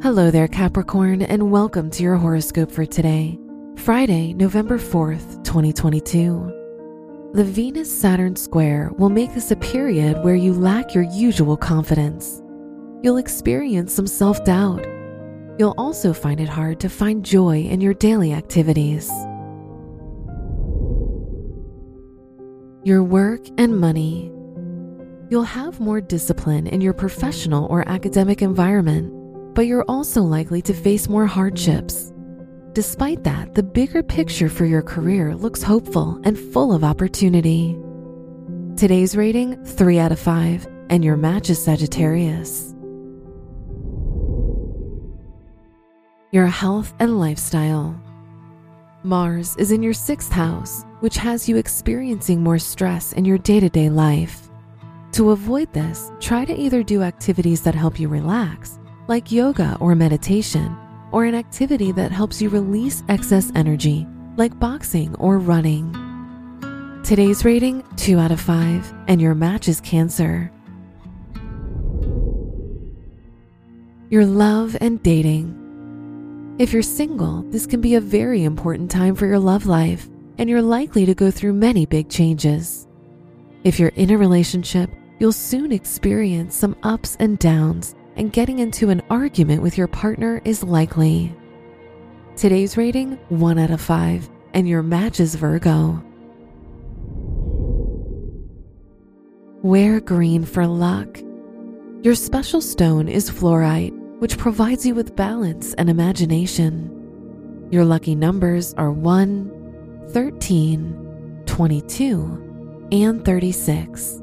Hello there, Capricorn, and welcome to your horoscope for today, Friday, November 4th, 2022. The Venus Saturn square will make this a period where you lack your usual confidence. You'll experience some self doubt. You'll also find it hard to find joy in your daily activities. Your work and money. You'll have more discipline in your professional or academic environment, but you're also likely to face more hardships. Despite that, the bigger picture for your career looks hopeful and full of opportunity. Today's rating 3 out of 5, and your match is Sagittarius. Your health and lifestyle. Mars is in your sixth house, which has you experiencing more stress in your day to day life. To avoid this, try to either do activities that help you relax, like yoga or meditation, or an activity that helps you release excess energy, like boxing or running. Today's rating 2 out of 5, and your match is Cancer. Your love and dating. If you're single, this can be a very important time for your love life, and you're likely to go through many big changes. If you're in a relationship, you'll soon experience some ups and downs, and getting into an argument with your partner is likely. Today's rating 1 out of 5, and your match is Virgo. Wear green for luck. Your special stone is fluorite, which provides you with balance and imagination. Your lucky numbers are 1, 13, 22, and 36.